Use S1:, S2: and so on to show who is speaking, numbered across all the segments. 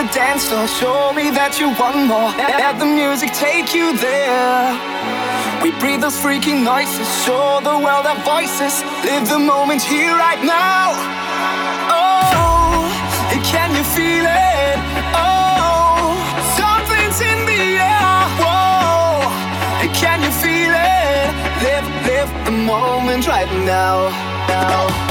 S1: So show me that you want more. Let the music take you there. We breathe those freaking noises, show the world our voices. Live the moment here, right now. Oh, can you feel it? Oh, something's in the air. Whoa, can you feel it? Live, live the moment right. Now, now,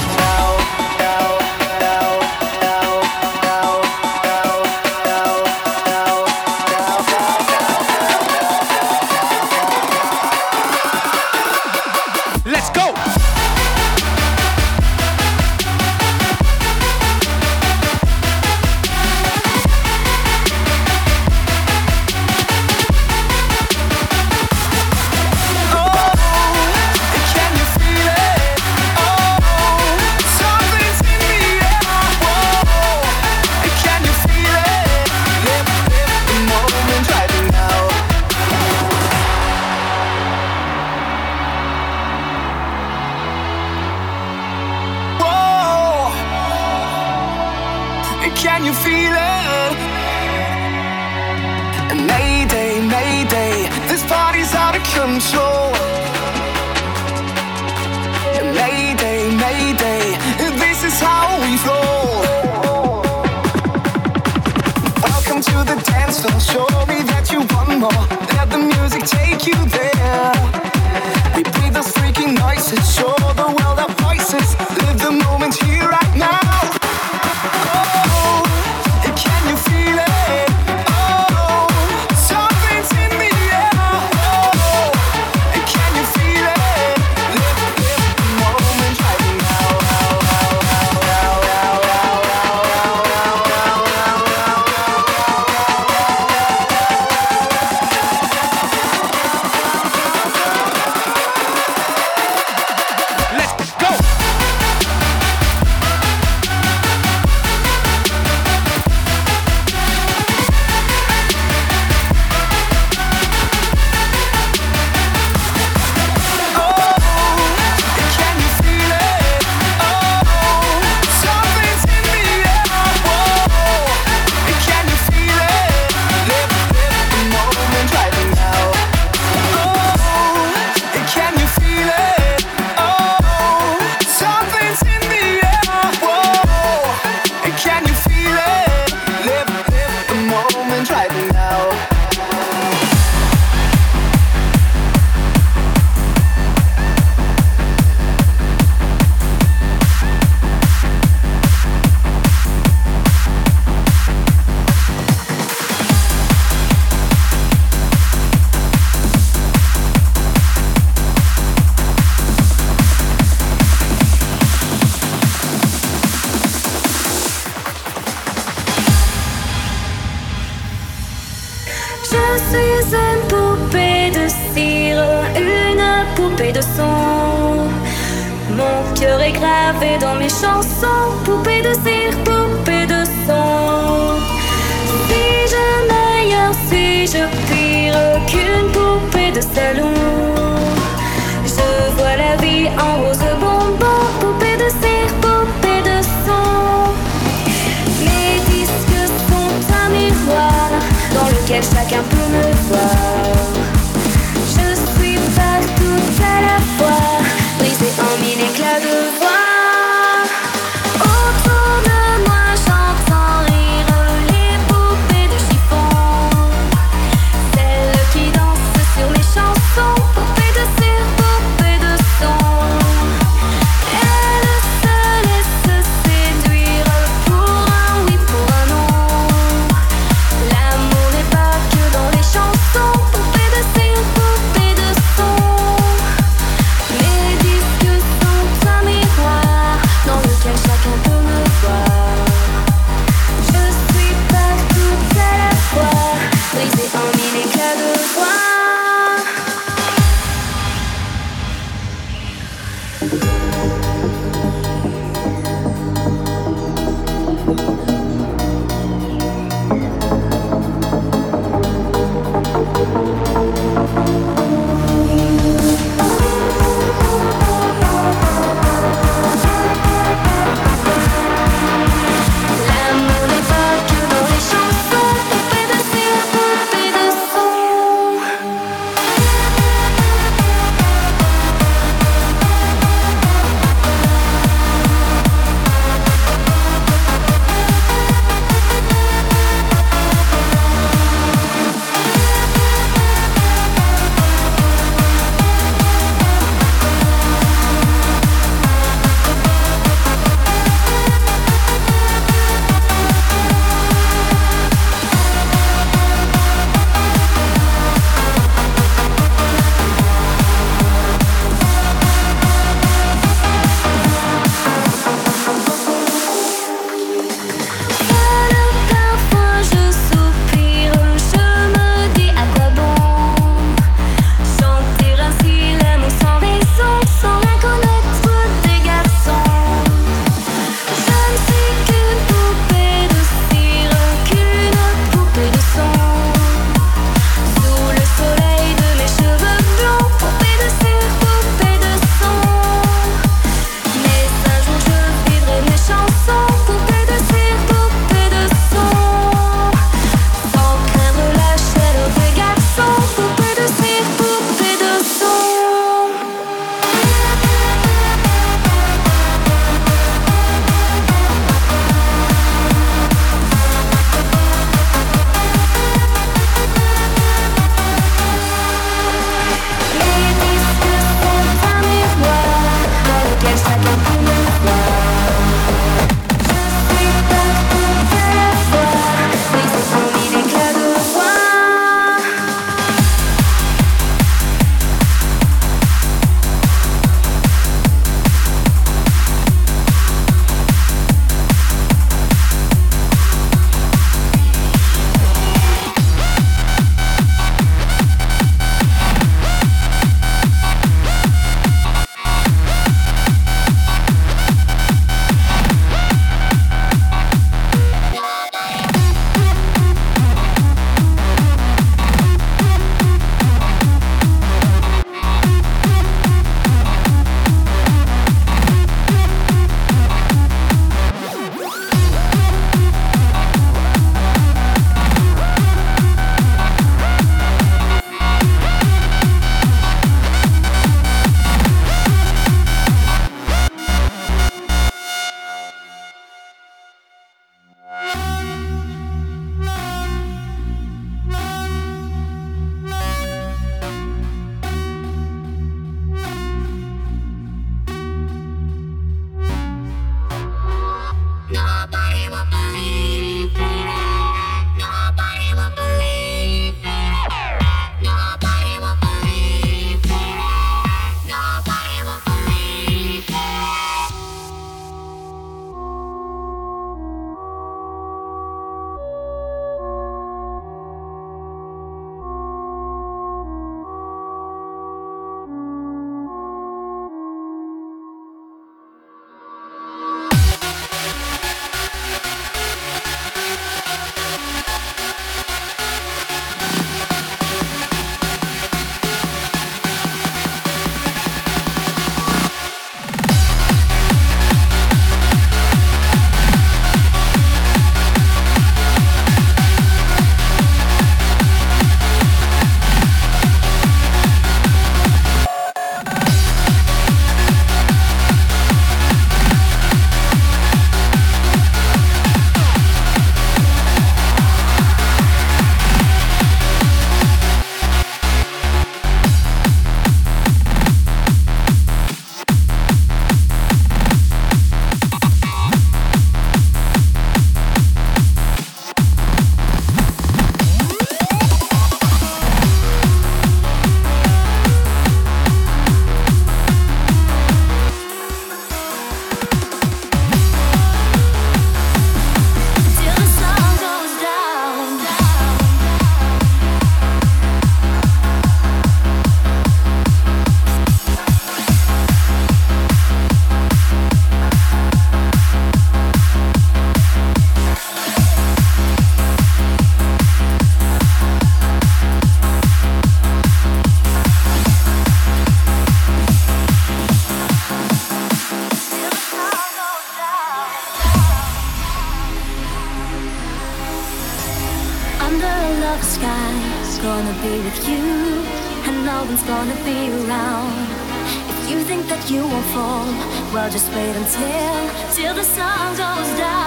S2: well, just wait until till the sun goes down.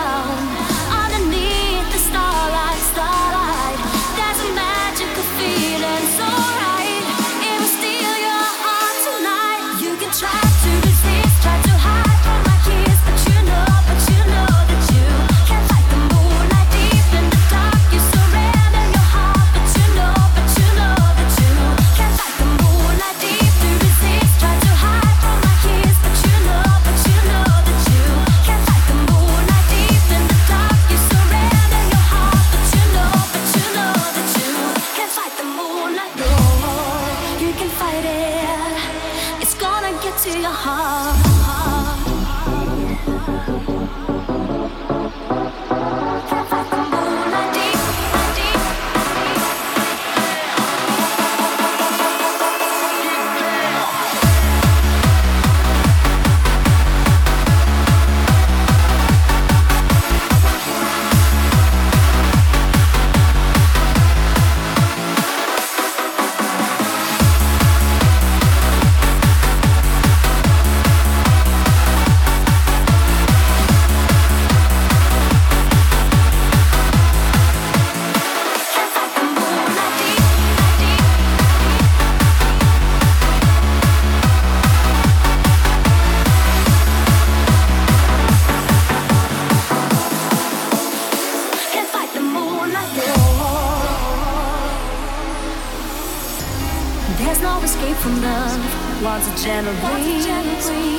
S2: There's no escape from love. Once a gentle breeze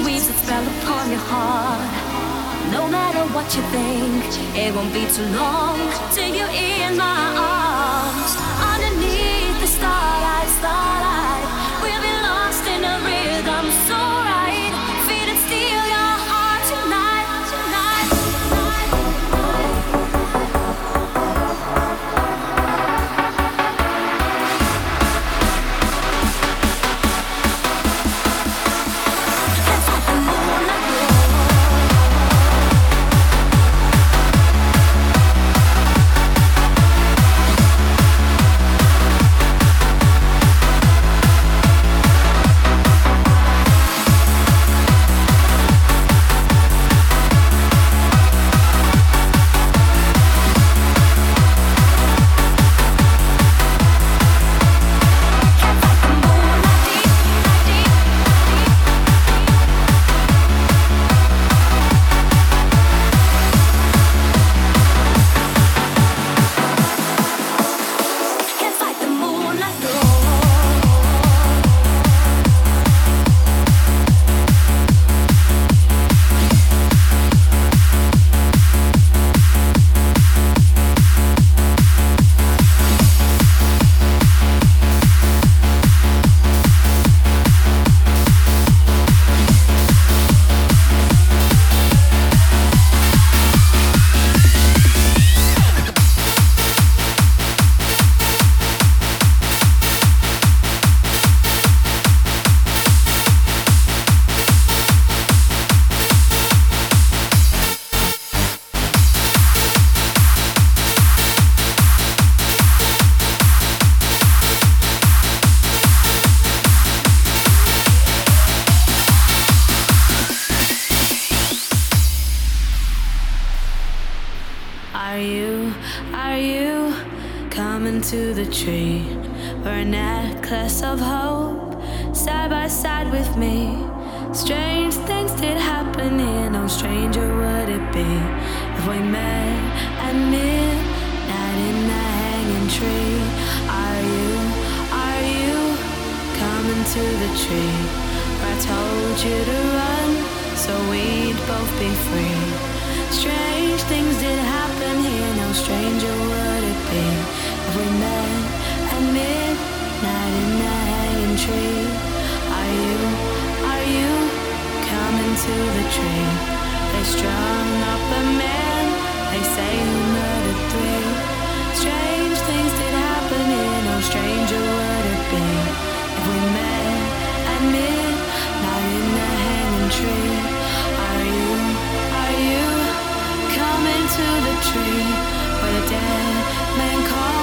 S2: weaves its spell upon your heart. No matter what you think, it won't be too long till you're in my arms. Underneath the starlight, starlight,
S3: tree? We're a necklace of hope, side by side with me. Strange things did happen here, no stranger would it be if we met at midnight in the hanging tree. Are you, are you coming to the tree? Where I told you to run, so we'd both be free. Strange things did happen here, no stranger would it be we met at midnight in the hanging tree. Are you, are you coming to the tree? They strung up a man, they say murdered three. Strange things did happen here, no stranger would if we met at midnight in the hanging tree. Are you, are you coming to the tree where the dead man called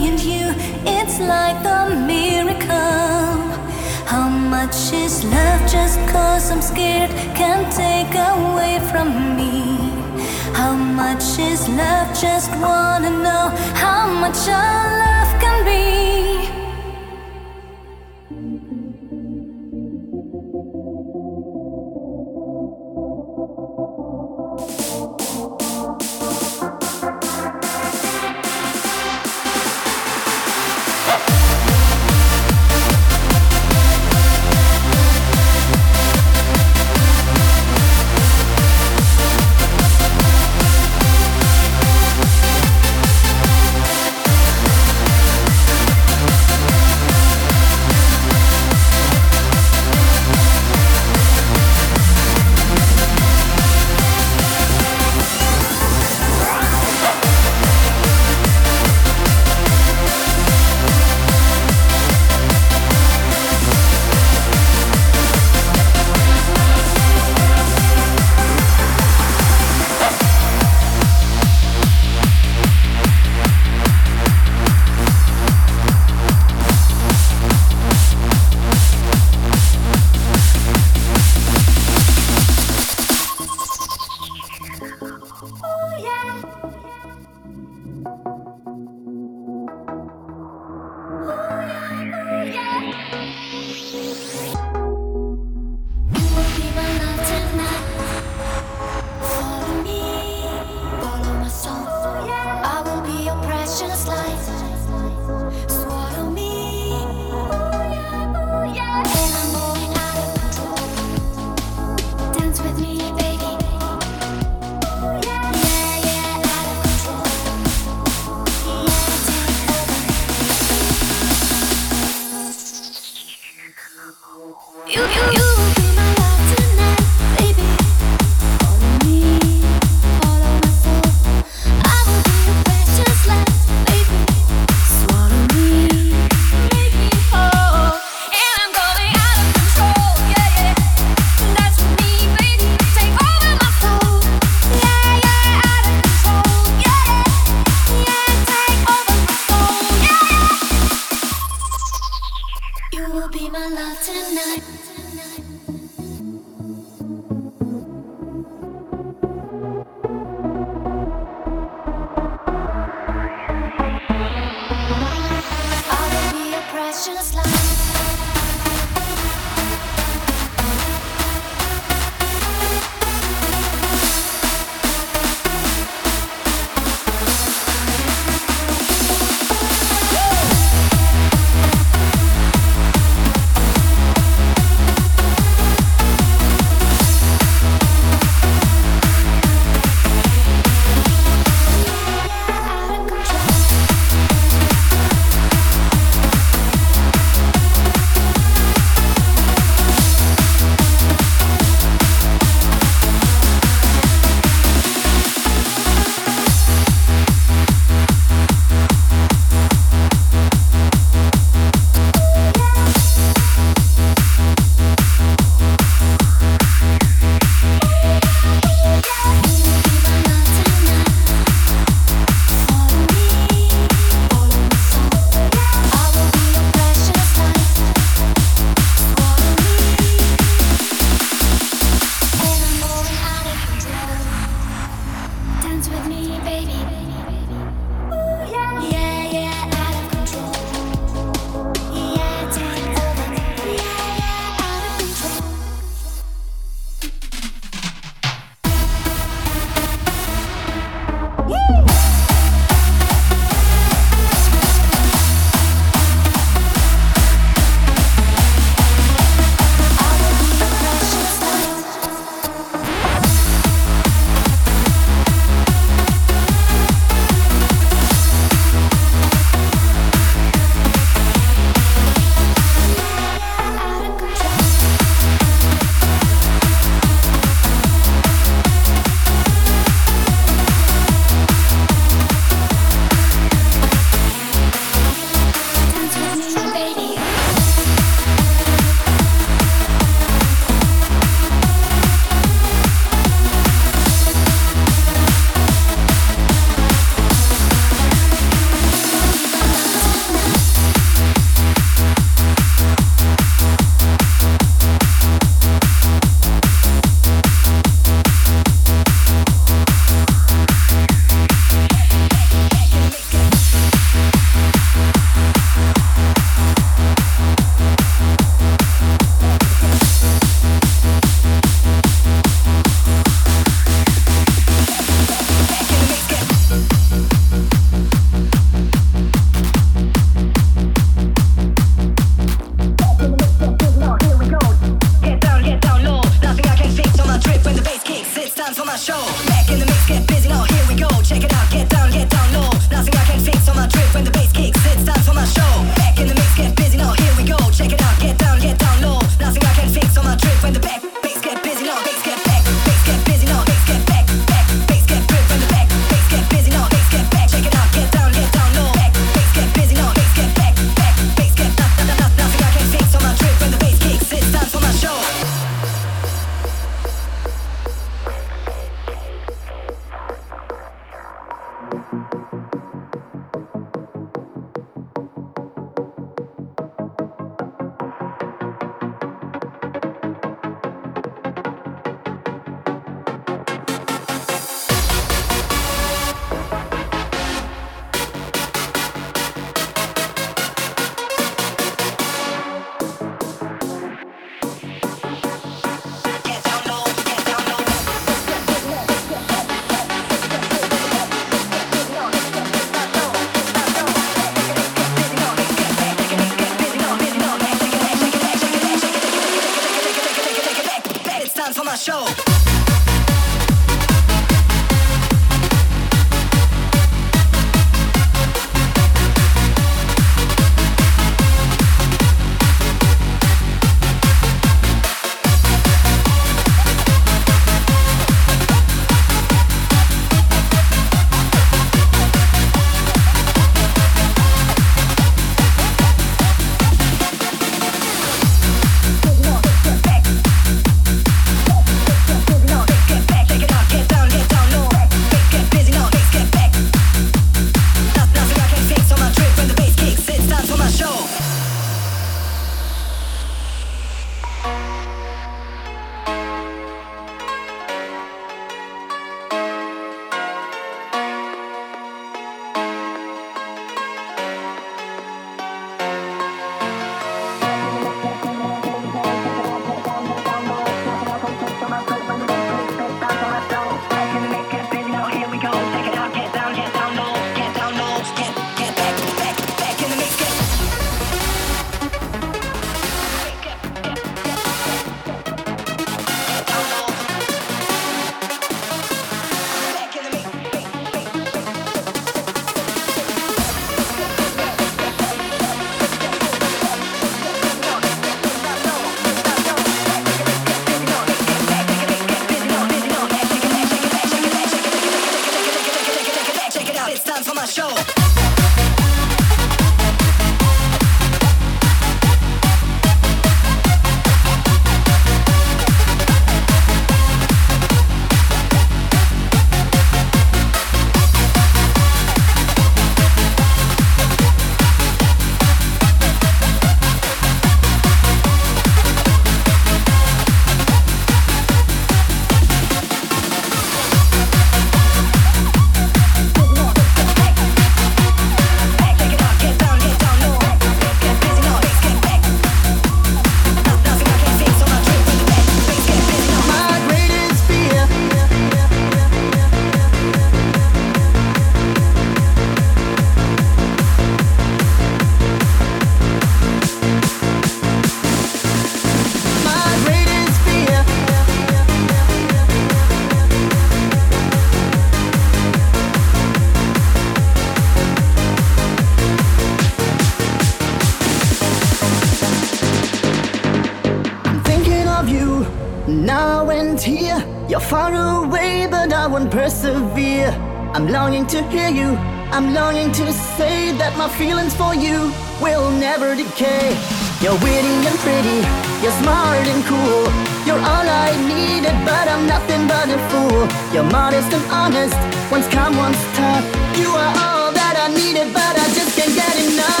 S4: I'm longing to say that my feelings for you will never decay. You're witty and pretty, you're smart and cool. You're all I needed, but I'm nothing but a fool. You're modest and honest, once calm, once tough. You are all that I needed, but I just can't get enough.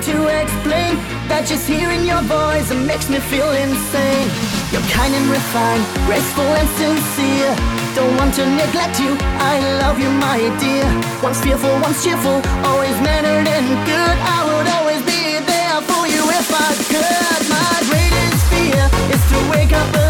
S4: to explain. That just hearing your voice it makes me
S5: feel insane. You're kind and refined, graceful and sincere. Don't want to neglect you,
S6: I love you my dear. Once fearful, once cheerful, always mannered and good. I
S4: would always be there for you if I could. My greatest fear is
S6: to wake up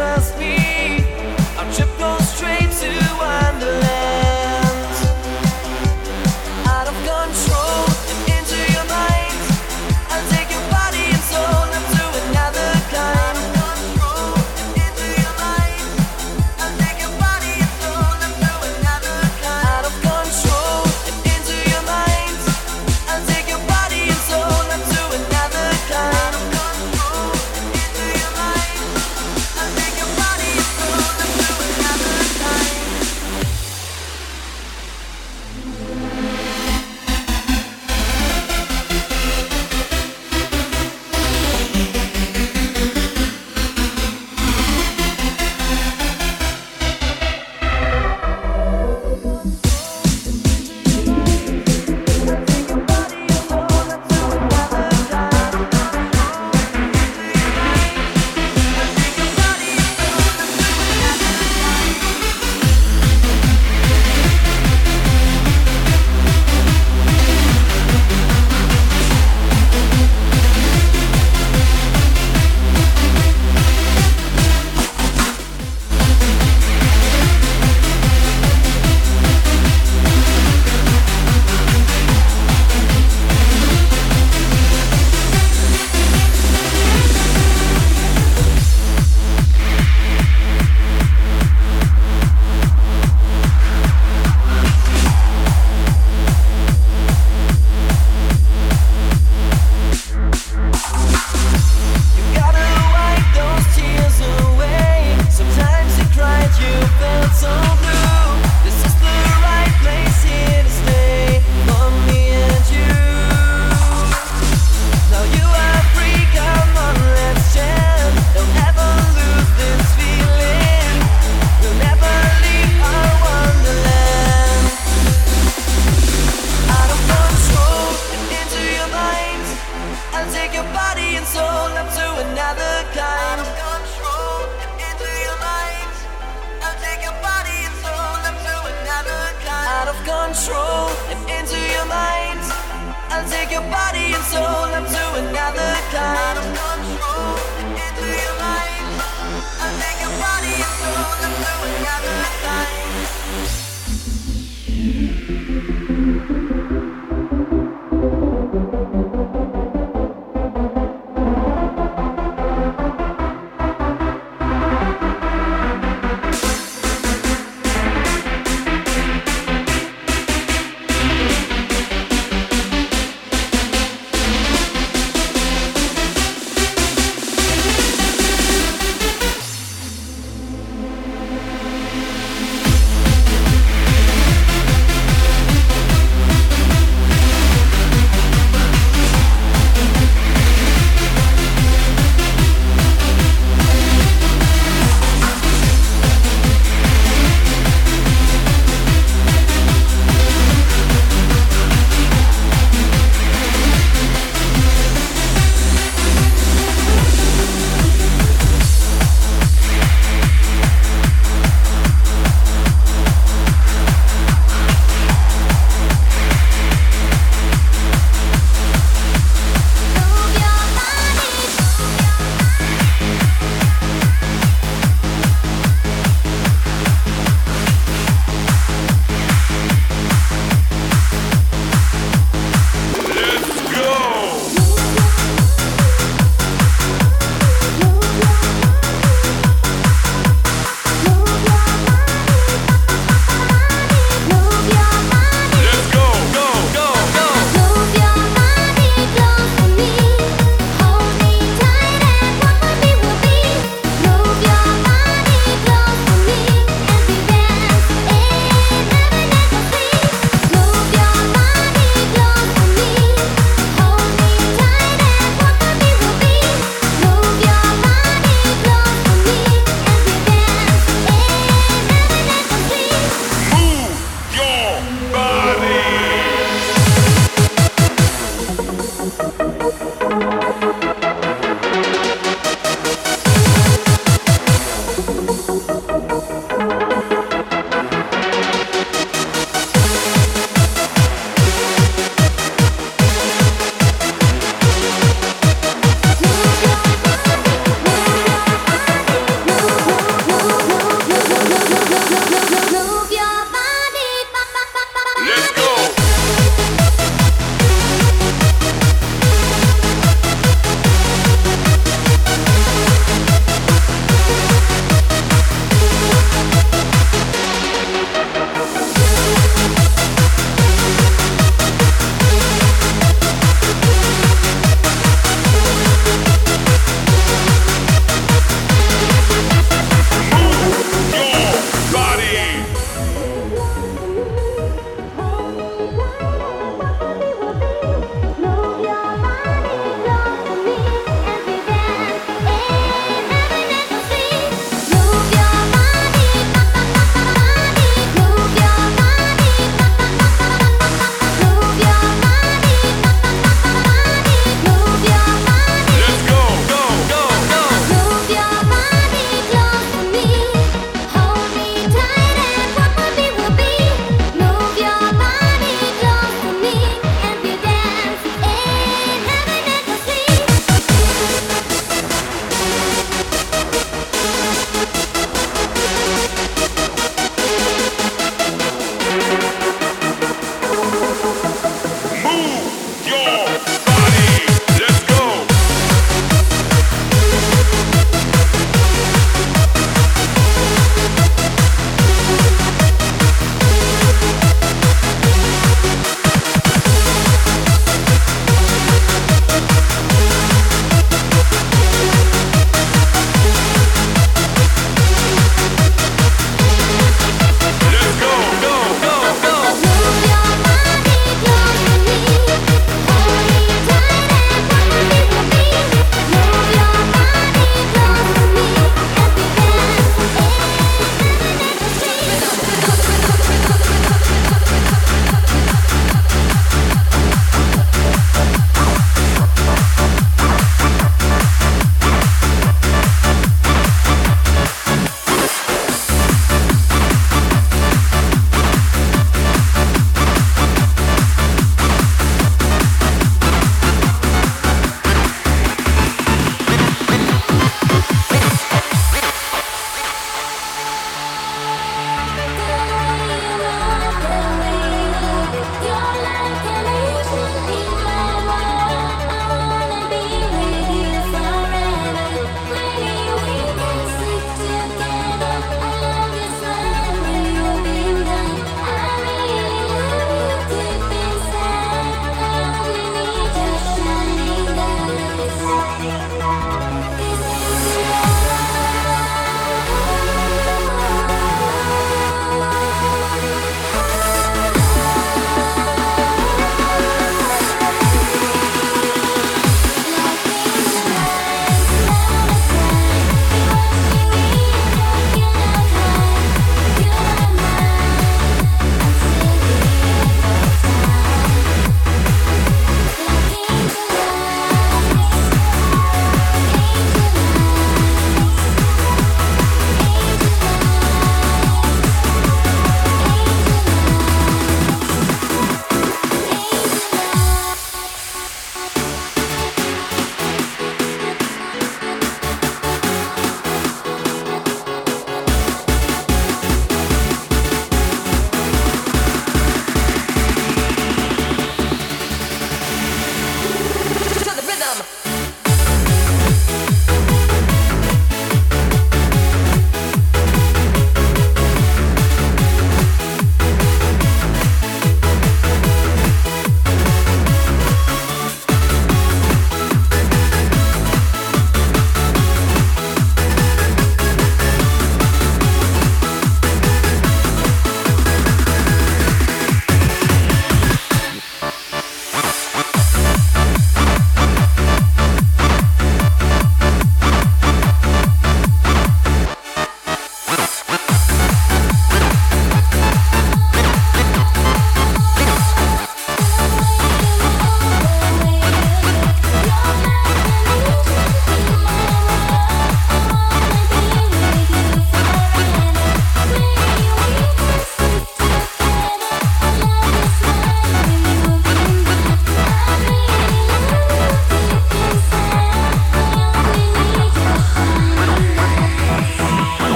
S6: take